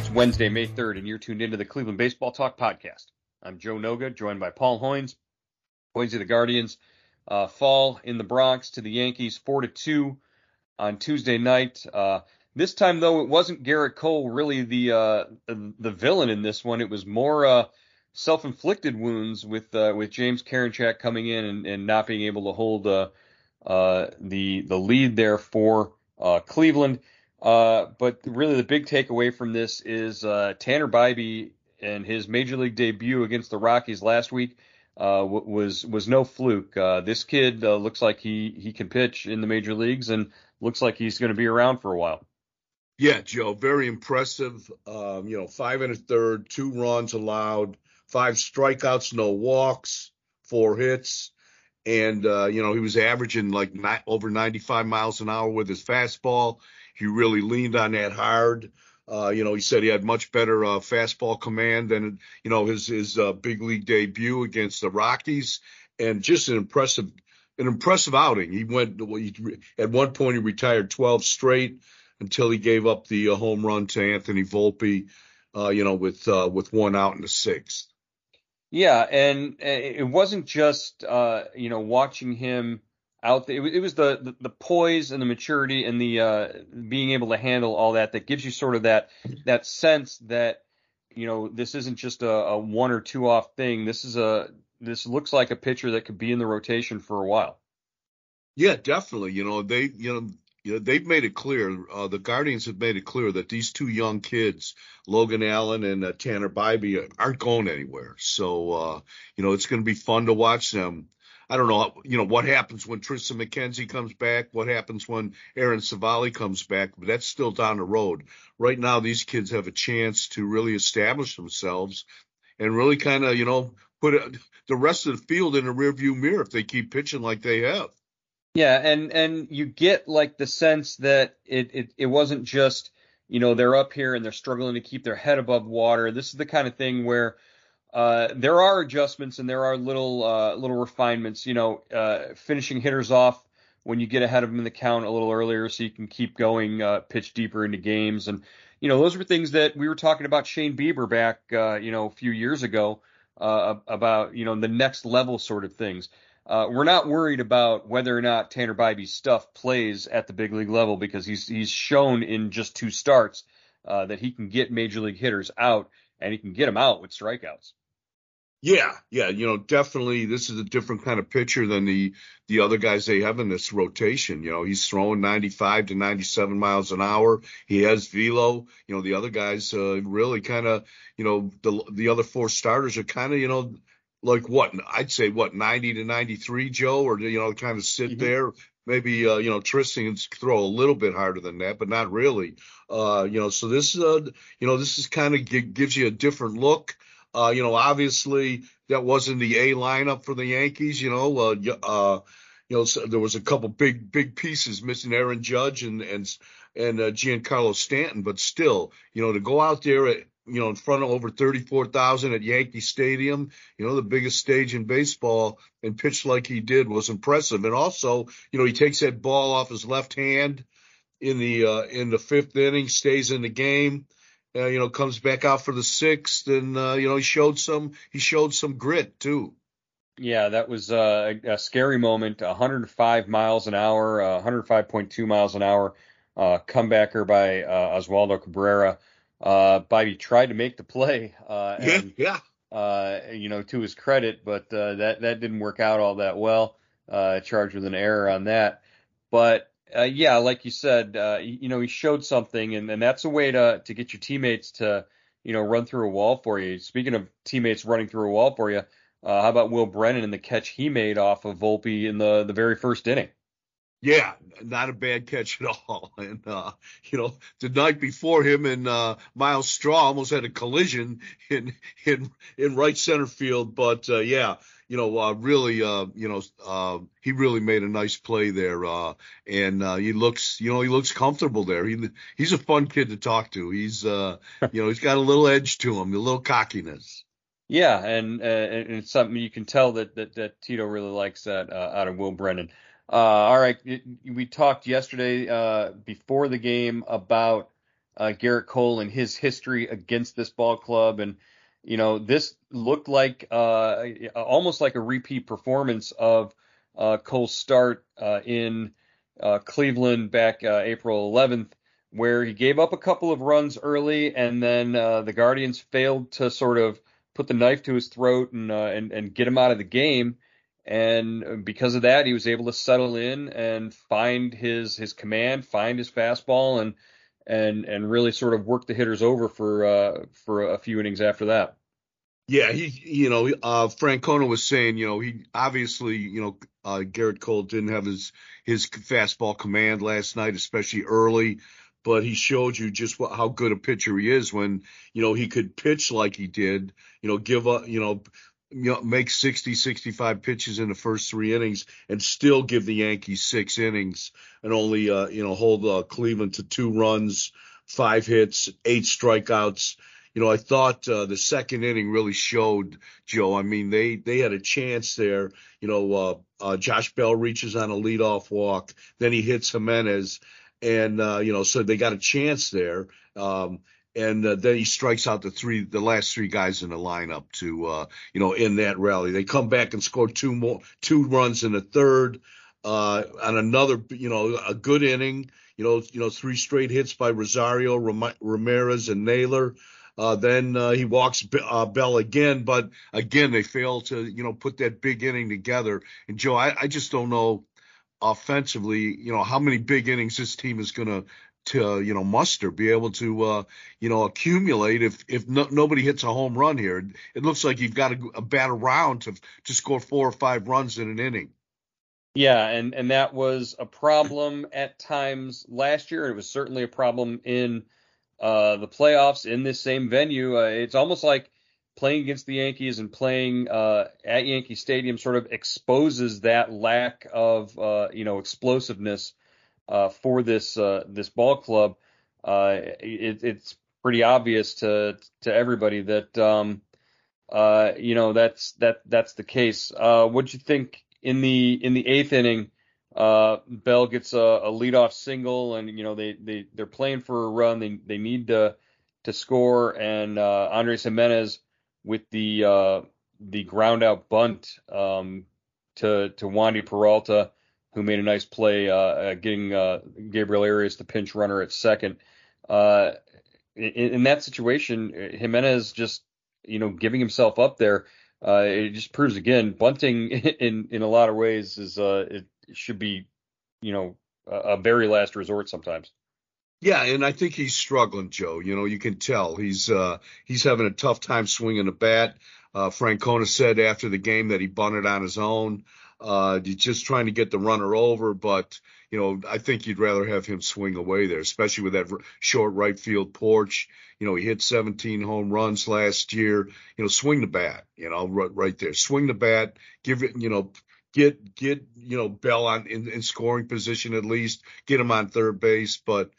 It's Wednesday, May 3rd, and you're tuned into the Cleveland Baseball Talk podcast. I'm Joe Noga, joined by Paul Hoynes. Hoynes of the Guardians uh, fall in the Bronx to the Yankees 4 to 2 on Tuesday night. Uh, this time, though, it wasn't Gerrit Cole really the uh, the villain in this one. It was more uh, self-inflicted wounds with uh, with James Karinchak coming in and, and not being able to hold uh, the the lead there for Cleveland. Uh, but really, the big takeaway from this is uh, Tanner Bibee and his major league debut against the Rockies last week uh, was was no fluke. Uh, this kid uh, looks like he he can pitch in the major leagues and looks like he's going to be around for a while. Yeah, Joe, very impressive. Um, you know, five and a third, two runs allowed, five strikeouts, no walks, four hits and uh, you know he was averaging like over 95 miles an hour with his fastball. He really leaned on that hard. Uh, you know, he said he had much better uh, fastball command than you know his his uh, big league debut against the Rockies, and just an impressive an impressive outing. He went he, at one point he retired 12 straight until he gave up the uh, home run to Anthony Volpe. Uh, you know, with uh, with one out in the sixth. Yeah, and it wasn't just you know watching him out there. It, was the, the, the poise and the maturity and the uh, being able to handle all that that gives you sort of that that sense that you know this isn't just a, a one or two off thing. This is a this looks like a pitcher that could be in the rotation for a while. Yeah, definitely. You know they you know. You know, they've made it clear. Uh, the Guardians have made it clear that these two young kids, Logan Allen and uh, Tanner Bibee, aren't going anywhere. So, uh, you know, it's going to be fun to watch them I don't know, you know, what happens when Triston McKenzie comes back, what happens when Aaron Civale comes back, but that's still down the road. Right now, these kids have a chance to really establish themselves and really kind of, you know, put it, the rest of the field in a rearview mirror if they keep pitching like they have. Yeah, and and you get like the sense that it it, it wasn't just you know they're up here and they're struggling to keep their head above water. This is the kind of thing where uh, there are adjustments and there are little uh, little refinements. You know, uh, finishing hitters off when you get ahead of them in the count a little earlier, so you can keep going, uh, pitch deeper into games, and you know those were things that we were talking about Shane Bieber back, uh, you know, a few years ago about you know the next level sort of things. we're not worried about whether or not Tanner Bibee's stuff plays at the big league level because he's he's shown in just two starts that he can get major league hitters out and he can get them out with strikeouts. Yeah, yeah, you know, definitely this is a different kind of pitcher than the the other guys they have in this rotation. You know, he's throwing 95 to 97 miles an hour. He has velo. You know, the other guys uh, really kind of, you know, the the other four starters are kind of, you know, like what I'd say what 90 to 93, Joe, or you know, kind of sit mm-hmm. there. Maybe uh, you know Triston throw a little bit harder than that, but not really. Uh, you know, so this is uh, you know this is kind of g- gives you a different look. Uh, you know, obviously that wasn't the A lineup for the Yankees. You know, uh, uh, you know, so there was a couple big big pieces missing, Aaron Judge and and and uh, Giancarlo Stanton, but still, you know, to go out there at you know in front of over 34,000 at Yankee Stadium, you know, the biggest stage in baseball, and pitch like he did was impressive. And also, you know, he takes that ball off his left hand in the uh, in the fifth inning, stays in the game uh, you know, comes back out for the sixth, and uh, you know he showed some he showed some grit too. Yeah, that was uh, a scary moment. 105 miles an hour, uh, 105.2 miles an hour, uh, comebacker by uh, Oswaldo Cabrera. Uh, Bibee tried to make the play, uh, and, yeah, uh, you know, to his credit, but uh, that that didn't work out all that well. Uh, charged with an error on that, but uh, yeah, like you said, uh, you know, he showed something, and, and that's a way to to get your teammates to, you know, run through a wall for you. Speaking of teammates running through a wall for you, uh, how about Will Brennan and the catch he made off of Volpe in the the very first inning? Yeah, not a bad catch at all. And uh, you know, the night before him and uh, Myles Straw almost had a collision in in in right center field. But uh, yeah, you know, uh, really, uh, you know, uh, he really made a nice play there, uh, and uh, he looks, you know, he looks comfortable there. He he's a fun kid to talk to. He's, uh, you know, he's got a little edge to him, a little cockiness. Yeah, and, uh, and it's something you can tell that that, that Tito really likes that uh, out of Will Brennan. Uh, all right, it, we talked yesterday uh, before the game about uh, Gerrit Cole and his history against this ball club, and you know this looked like uh, almost like a repeat performance of uh, Cole's start uh, in uh, Cleveland back uh, April 11th, where he gave up a couple of runs early, and then the Guardians failed to sort of put the knife to his throat and and and get him out of the game. And because of that, he was able to settle in and find his his command, find his fastball, and and and really sort of work the hitters over for uh, for a few innings after that. Yeah, he you know uh, Francona was saying you know he obviously you know uh, Gerrit Cole didn't have his his fastball command last night, especially early. But he showed you just what, how good a pitcher he is when you know he could pitch like he did. You know, give up. You know, you know, make 60, 65 pitches in the first three innings and still give the Yankees six innings and only, uh, you know, hold uh, Cleveland to two runs, five hits, eight strikeouts. You know, I thought uh, the second inning really showed Joe. I mean, they they had a chance there. You know, uh, uh, Josh Bell reaches on a leadoff walk, then he hits Gimenez, and uh, you know, so they got a chance there. Um, and uh, then he strikes out the three, the last three guys in the lineup to, uh, you know, in that rally. They come back and score two more, two runs in the third, uh, on another, you know, a good inning. You know, you know, three straight hits by Rosario, Ram- Ramirez, and Naylor. Uh, then uh, he walks uh, Bell again, but again they fail to, you know, put that big inning together. And Joe, I, I just don't know offensively, you know, how many big innings this team is going to to you know muster, be able to uh, you know accumulate. If if no, nobody hits a home run here, it looks like you've got a, bat around to to score four or five runs in an inning. Yeah, and and that was a problem at times last year. It was certainly a problem in uh, the playoffs in this same venue. Uh, it's almost like playing against the Yankees and playing uh, at Yankee Stadium sort of exposes that lack of uh, you know explosiveness for this uh, this ball club, uh, it, it's pretty obvious to to everybody that um, uh, you know that's that that's the case. Uh, what do you think in the in the eighth inning? Uh, Bell gets a, a leadoff single, and you know they they they're playing for a run. They they need to to score, and uh, Andres Gimenez with the uh, the ground out bunt um, to to Wandy Peralta who made a nice play uh, getting uh, Gabriel Arias the pinch runner at second. Uh, in, in, that situation, Gimenez just you know giving himself up there. Uh, it just proves again bunting in in a lot of ways is uh, it should be you know a, a very last resort sometimes. Yeah, and I think he's struggling, Joe. You know, you can tell he's uh, he's having a tough time swinging the bat. Uh, Francona said after the game that he bunted on his own. Uh, you're just trying to get the runner over, but you know, I think you'd rather have him swing away there, especially with that short right field porch. You know, he hit 17 home runs last year. You know, swing the bat. You know, right, right there, swing the bat. Give it. You know, get get you know Bell on in, in scoring position at least. Get him on third base, but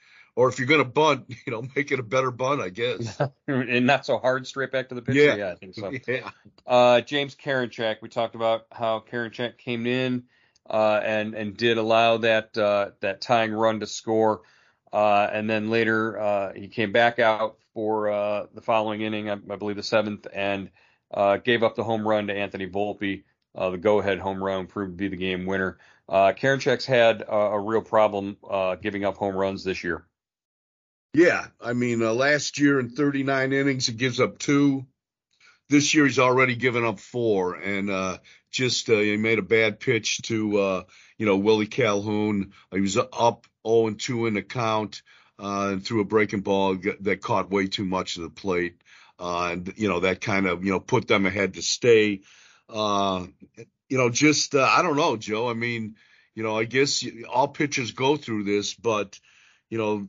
or if you're going to bunt, you know, make it a better bunt, I guess. and not so hard straight back to the pitcher. Yeah, yeah I think so. Yeah. Uh, James Karinchak, we talked about how Karinchak came in uh, and and did allow that uh, that tying run to score, uh, and then later uh, he came back out for uh, the following inning, I, I, believe the seventh, and gave up the home run to Anthony Volpe. the go-ahead home run proved to be the game winner. Uh, Karinchak's had a real problem giving up home runs this year. Yeah, I mean, uh, last year in 39 innings, he gives up two. This year, he's already given up four, and uh, just uh, he made a bad pitch to uh, you know Willie Calhoun. He was up 0 and 2 in the count uh, and threw a breaking ball that caught way too much of the plate, uh, and you know that kind of you know put them ahead to stay. You know, just I don't know, Joe. I mean, you know, I guess all pitchers go through this, but you know,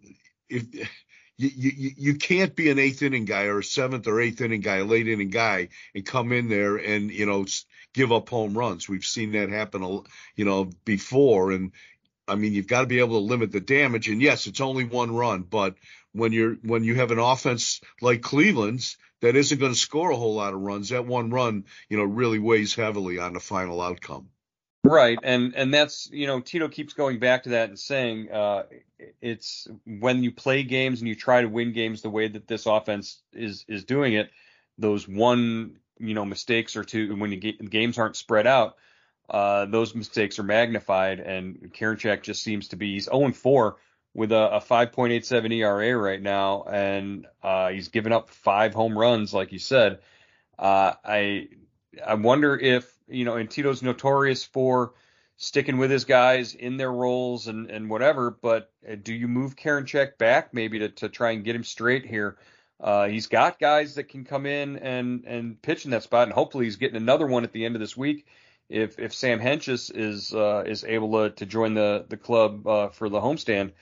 if you, you, you can't be an eighth inning guy or a seventh or eighth inning guy, late inning guy, and come in there and you know give up home runs. We've seen that happen, you know, before, and I mean you've got to be able to limit the damage. And yes, it's only one run, but when you're when you have an offense like Cleveland's that isn't going to score a whole lot of runs, that one run, you know, really weighs heavily on the final outcome. Right, and and that's you know Tito keeps going back to that and saying uh, it's when you play games and you try to win games the way that this offense is is doing it, those one you know mistakes or two when get, games aren't spread out, uh, those mistakes are magnified, and Karinchak just seems to be he's 0 4 with a, a 5.87 ERA right now, and uh, he's given up five home runs, like you said. Uh, I I wonder if you know, and Tito's notorious for sticking with his guys in their roles and and whatever. But uh, do you move Karinchak back maybe to to try and get him straight here? Uh, he's got guys that can come in and and pitch in that spot, and hopefully he's getting another one at the end of this week. If if Sam Hentges is uh, is able to to join the the club uh, for the homestand,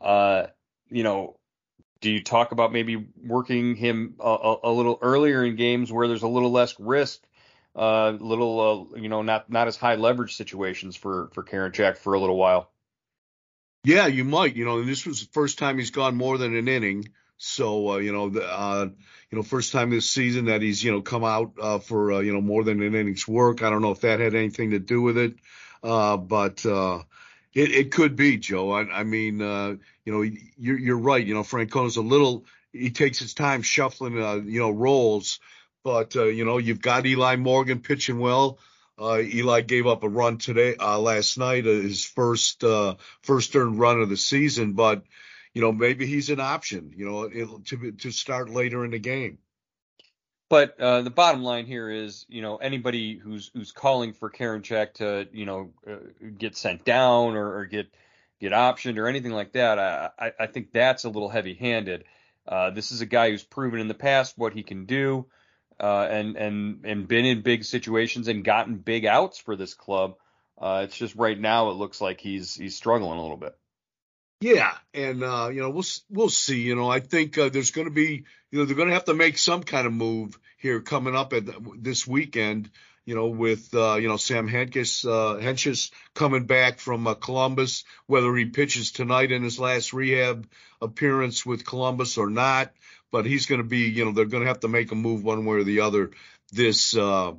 uh, you know, do you talk about maybe working him a, a, little earlier in games where there's a little less risk, a uh, little, uh, you know, not not as high leverage situations for for Karinchak for a little while? Yeah, you might. You know, this was the first time he's gone more than an inning. So uh, you know, the, uh, you know, first time this season that he's you know come out uh, for uh, you know more than an innings work. I don't know if that had anything to do with it, uh, but uh, it, it could be, Joe. I, I mean, you know, you're, you're right. You know, Francona's a little, he takes his time shuffling, you know, roles. But, uh, you know, you've got Eli Morgan pitching well. Uh, Eli gave up a run today, uh, last night, uh, his first, uh, first earned run of the season. But, you know, maybe he's an option, you know, to, to start later in the game. But uh, the bottom line here is, you know, anybody who's who's calling for Karinchak to, you know, get sent down or, or, get get optioned or anything like that, I, I think that's a little heavy-handed. This is a guy who's proven in the past what he can do, uh, and and and been in big situations and gotten big outs for this club. Uh, it's just right now it looks like he's he's struggling a little bit. Yeah, and uh, you know we'll we'll see. You know, I think uh, there's going to be you know they're going to have to make some kind of move here coming up at this weekend. You know, with uh, you know Sam Hentges uh, Hentges coming back from Columbus, whether he pitches tonight in his last rehab appearance with Columbus or not, but he's going to be you know they're going to have to make a move one way or the other this uh,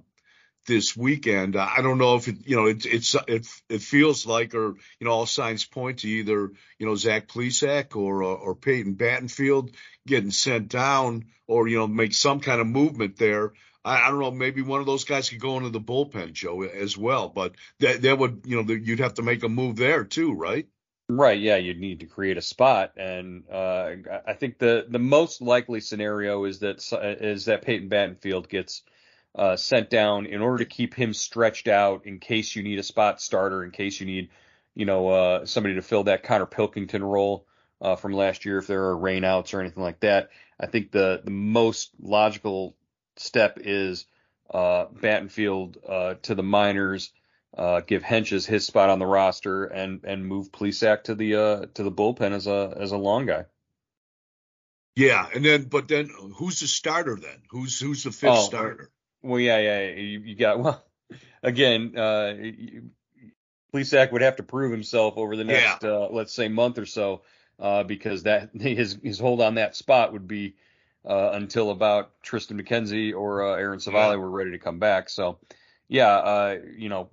this weekend. I don't know if it, you know, it, it's it it feels like, or you know, all signs point to either you know Zach Plesac or uh, or Peyton Battenfield getting sent down, or you know, make some kind of movement there. I, I don't know. Maybe one of those guys could go into the bullpen, Joe, as well. But that that would you know you'd have to make a move there too, right? Right. Yeah, you'd need to create a spot, and uh, I think the the most likely scenario is that is that Peyton Battenfield gets uh, sent down in order to keep him stretched out in case you need a spot starter, in case you need, you know, uh, somebody to fill that Connor Pilkington role uh, from last year if there are rainouts or anything like that. I think the the most logical step is uh, Battenfield uh, to the minors, uh, give Hentges his spot on the roster, and and move Plesac to the uh, to the bullpen as a as a long guy. Yeah, and then but then who's the starter then? Who's who's the fifth oh, starter? Well, yeah, yeah, you, you got well. Again, uh, Plesac would have to prove himself over the next, yeah. uh, let's say, month or so, uh, because that his his hold on that spot would be uh, until about Triston McKenzie or uh, Aaron Civale yeah. were ready to come back. So, yeah, uh, you know,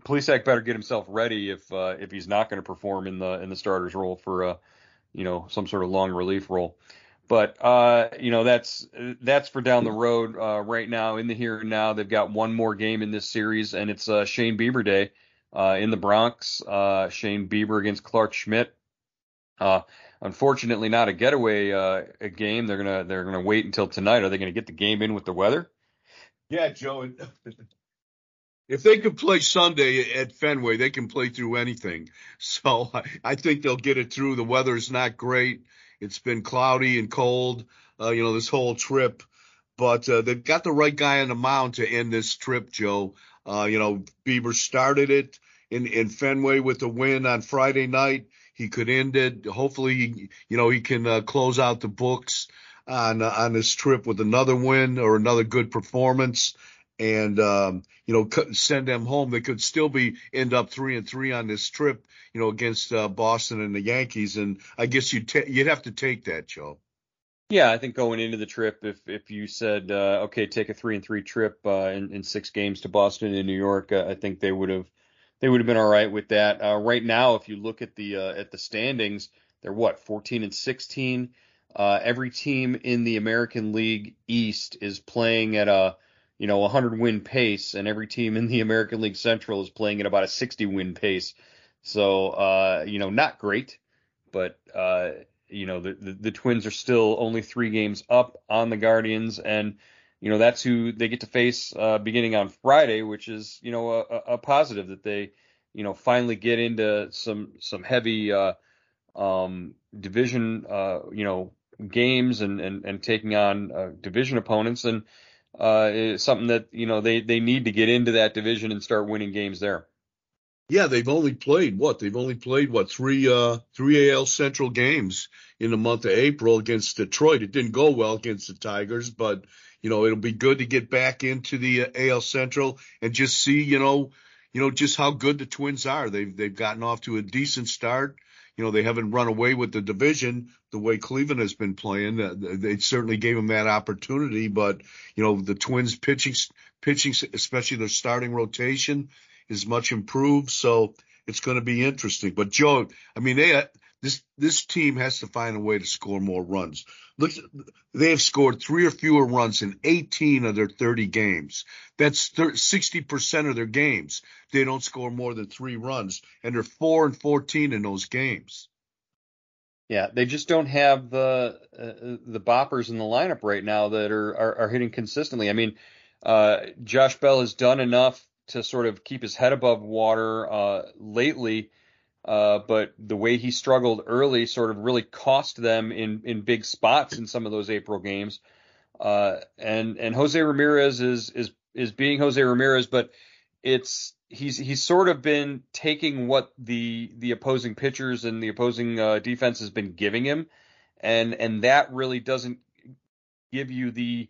Plesac better get himself ready if uh, if he's not going to perform in the in the starter's role for uh, you know some sort of long relief role. But uh, you know that's that's for down the road. Uh, right now, in the here and now, they've got one more game in this series, and it's uh, Shane Bieber Day uh, in the Bronx. Uh, Shane Bieber against Clarke Schmidt. Uh, unfortunately, not a getaway a game. They're gonna they're gonna wait until tonight. Are they gonna get the game in with the weather? Yeah, Joe. If they can play Sunday at Fenway, they can play through anything. So I think they'll get it through. The weather is not great. It's been cloudy and cold, uh, you know, this whole trip. But uh, they've got the right guy on the mound to end this trip, Joe. Uh, you know, Bieber started it in, in Fenway with the win on Friday night. He could end it. Hopefully, you know, he can uh, close out the books on uh, on this trip with another win or another good performance and um, you know send them home. They could still be end up three and three on this trip, you know, against uh, Boston and the Yankees. And I guess you'd ta- you'd have to take that, Joe. Yeah, I think going into the trip, if if you said uh, okay, take a three and three trip uh, in, in six games to Boston and New York, uh, I think they would have they would have been all right with that. Uh, right now, if you look at the uh, at the standings, they're what 14 and 16. Uh, every team in the American League East is playing at a you know 100 win pace, and every team in the American League Central is playing at about a 60 win pace. So you know, not great, but you know, the, the, the Twins are still only three games up on the Guardians, and you know that's who they get to face uh, beginning on Friday, which is you know a, a, positive that they you know finally get into some some heavy uh, um, division uh, you know games and and, and taking on uh, division opponents, and uh, it's something that you know they they need to get into that division and start winning games there. Yeah, they've only played what? They've only played what three uh three AL Central games in the month of April against Detroit. It didn't go well against the Tigers, but you know it'll be good to get back into the uh, AL Central and just see you know you know just how good the Twins are. They've they've gotten off to a decent start. You know they haven't run away with the division the way Cleveland has been playing. Uh, they certainly gave them that opportunity, but you know the Twins pitching pitching especially their starting rotation is much improved. So it's going to be interesting. But Joe, I mean, they this this team has to find a way to score more runs. Look, they have scored three or fewer runs in 18 of their 30 games. That's 60% of their games. They don't score more than three runs, and they're four and 14 in those games. Yeah, they just don't have the uh, the boppers in the lineup right now that are, are, are hitting consistently. I mean, uh, Josh Bell has done enough to sort of keep his head above water uh, lately. Uh, but the way he struggled early sort of really cost them in, in big spots in some of those April games. Uh, and and Jose Ramirez is is is being Jose Ramirez, but it's he's he's sort of been taking what the the opposing pitchers and the opposing uh, defense has been giving him, and and that really doesn't give you the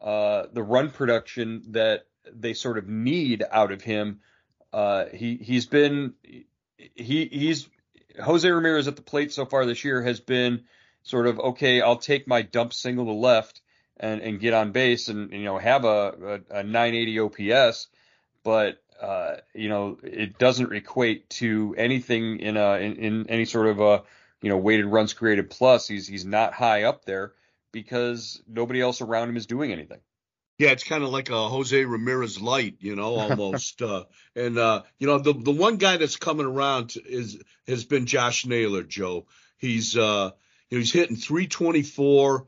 uh, the run production that they sort of need out of him. Uh, he he's been he he's Jose Ramirez at the plate so far this year has been sort of okay. I'll take my dump single to left and and get on base and you know have a a, a 980 OPS, but uh, you know it doesn't equate to anything in a in, in any sort of a you know weighted runs created plus. He's he's not high up there because nobody else around him is doing anything. Yeah, it's kind of like a Jose Ramirez light, you know, almost. uh, and uh, you know, the the one guy that's coming around is has been Josh Naylor, Joe. He's uh, you know, he's hitting 324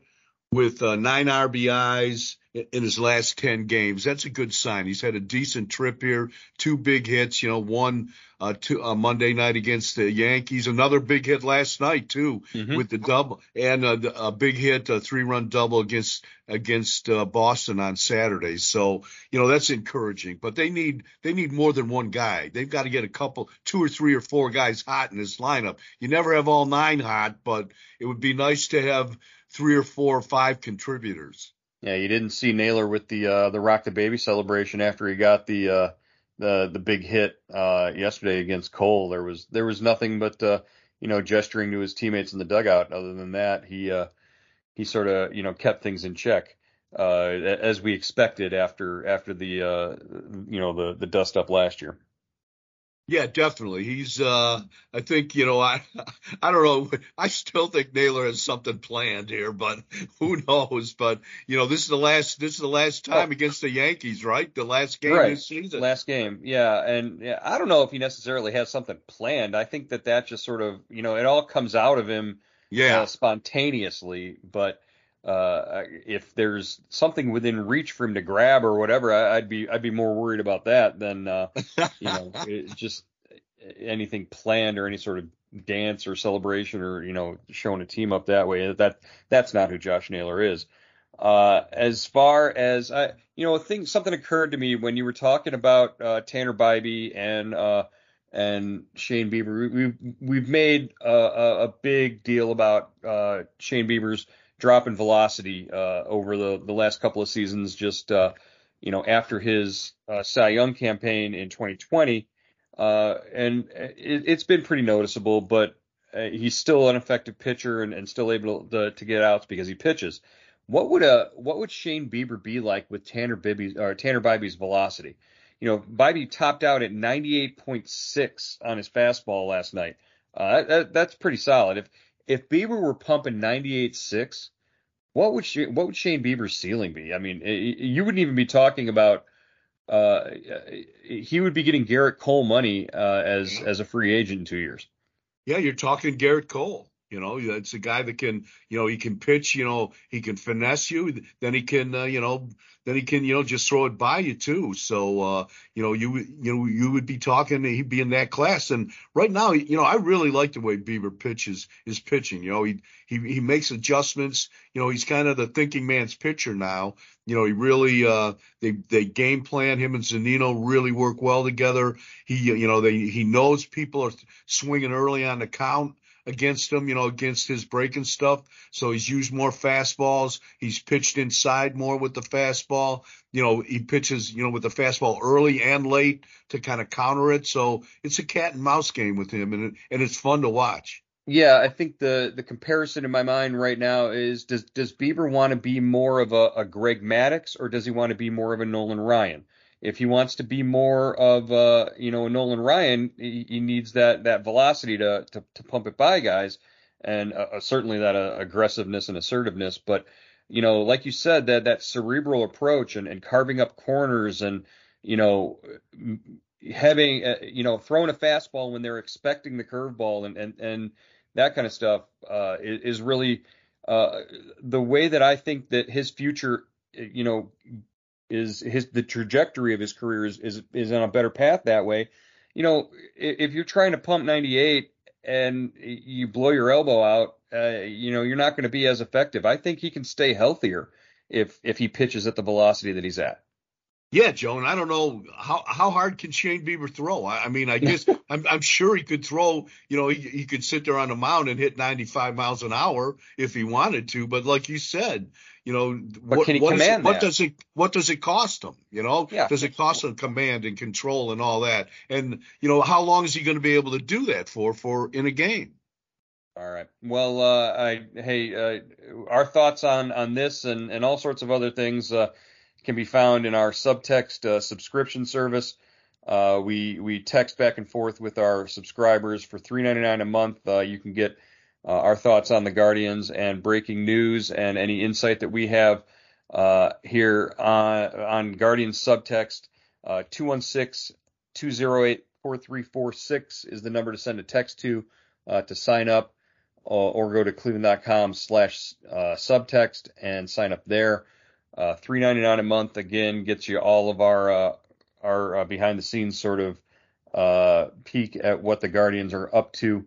with uh, nine RBIs in his last 10 games. That's a good sign. He's had a decent trip here, two big hits, you know, one uh, two, uh, Monday night against the Yankees, another big hit last night too mm-hmm. with the double and a, a big hit, a three-run double against against uh, Boston on Saturday. So, you know, that's encouraging, but they need they need more than one guy. They've got to get a couple two or three or four guys hot in this lineup. You never have all nine hot, but it would be nice to have three or four or five contributors. Yeah, you didn't see Naylor with the uh, the rock the baby celebration after he got the uh, the the big hit uh, yesterday against Cole. There was there was nothing but uh, you know gesturing to his teammates in the dugout. Other than that, he uh, he sort of you know kept things in check uh, as we expected after after the you know the the dust up last year. Yeah, definitely. He's uh I think, you know, I I don't know. I still think Naylor has something planned here, but who knows? But you know, this is the last this is the last time against the Yankees, right? The last game right. this season. Last game. Yeah, and yeah, I don't know if he necessarily has something planned. I think that that just sort of, you know, it all comes out of him yeah. Uh, spontaneously, but uh, if there's something within reach for him to grab or whatever, I, would be I'd be more worried about that than uh, you know just anything planned or any sort of dance or celebration or you know showing a team up that way. That that's not who Josh Naylor is. Uh, as far as I, you know, a thing something occurred to me when you were talking about uh, Tanner Bibee and uh, and Shane Bieber. We've we've made a, a, big deal about uh, Shane Bieber's drop in velocity uh, over the, the last couple of seasons. Just uh, you know, after his uh, Cy Young campaign in 2020, uh, and it, has been pretty noticeable. But uh, he's still an effective pitcher and, and still able to, to get outs because he pitches. What would a what would Shane Bieber be like with Tanner Bibby or Tanner Bibee's velocity? You know, Bibee topped out at 98.6 on his fastball last night. Uh, that, that's pretty solid. If if Bieber were pumping 98.6, what would she, what would Shane Bieber's ceiling be? I mean, it, you wouldn't even be talking about. Uh, he would be getting Gerrit Cole money uh, as as a free agent in two years. Yeah, you're talking Gerrit Cole. You know, it's a guy that can, you know, he can pitch. You know, he can finesse you. Then he can, uh, you know, then he can, you know, just throw it by you too. So, uh, you know, you you know, you would be talking. He'd be in that class. And right now, you know, I really like the way Bieber pitches is pitching. You know, he he he makes adjustments. You know, he's kind of the thinking man's pitcher now. You know, he really uh, they they game plan. Him and Zunino really work well together. He you know they he knows people are swinging early on the count against him, you know, against his breaking stuff. So he's used more fastballs. He's pitched inside more with the fastball. You know, he pitches, you know, with the fastball early and late to kind of counter it. So it's a cat and mouse game with him, and it, and it's fun to watch. Yeah, I think the the comparison in my mind right now is does does Bieber want to be more of a, a Greg Maddux or does he want to be more of a Nolan Ryan? If he wants to be more of uh, you know a Nolan Ryan, he, he needs that that velocity to to, to pump it by guys, and uh, uh certainly that uh, aggressiveness and assertiveness. But you know, like you said, that that cerebral approach and, and carving up corners and you know having uh, you know throwing a fastball when they're expecting the curveball and and and that kind of stuff is, really the way that I think that his future, you know, is his the trajectory of his career is is is on a better path that way. You know, if you're trying to pump 98 and you blow your elbow out, uh, you know, you're not going to be as effective. I think he can stay healthier if if he pitches at the velocity that he's at. Yeah, Joan. I don't know how how hard can Shane Bieber throw. I, I mean, I guess I'm I'm sure he could throw. You know, he, he could sit there on the mound and hit 95 miles an hour if he wanted to. But like you said, you know, but what, what, it, what does it what does it cost him? You know, yeah. does it cost him command and control and all that? And you know, how long is he going to be able to do that for for in a game? All right. Well, uh, I hey, uh, our thoughts on on this and and all sorts of other things. Uh, can be found in our subtext uh, subscription service. Uh, we we text back and forth with our subscribers for $3.99 a month. Uh, you can get uh, our thoughts on the Guardians and breaking news and any insight that we have uh, here on, on Guardians subtext. Uh, 216 208 4346 is the number to send a text to to sign up or go to cleveland.com slash subtext and sign up there. Uh, Three ninety nine a month again gets you all of our uh, our uh, behind the scenes sort of uh, peek at what the Guardians are up to.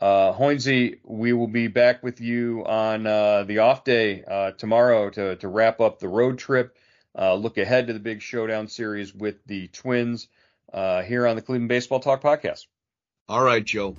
Uh, Hoynesy, we will be back with you on uh, the off day uh, tomorrow to to wrap up the road trip. Uh, look ahead to the big showdown series with the Twins uh, here on the Cleveland Baseball Talk podcast. All right, Joe.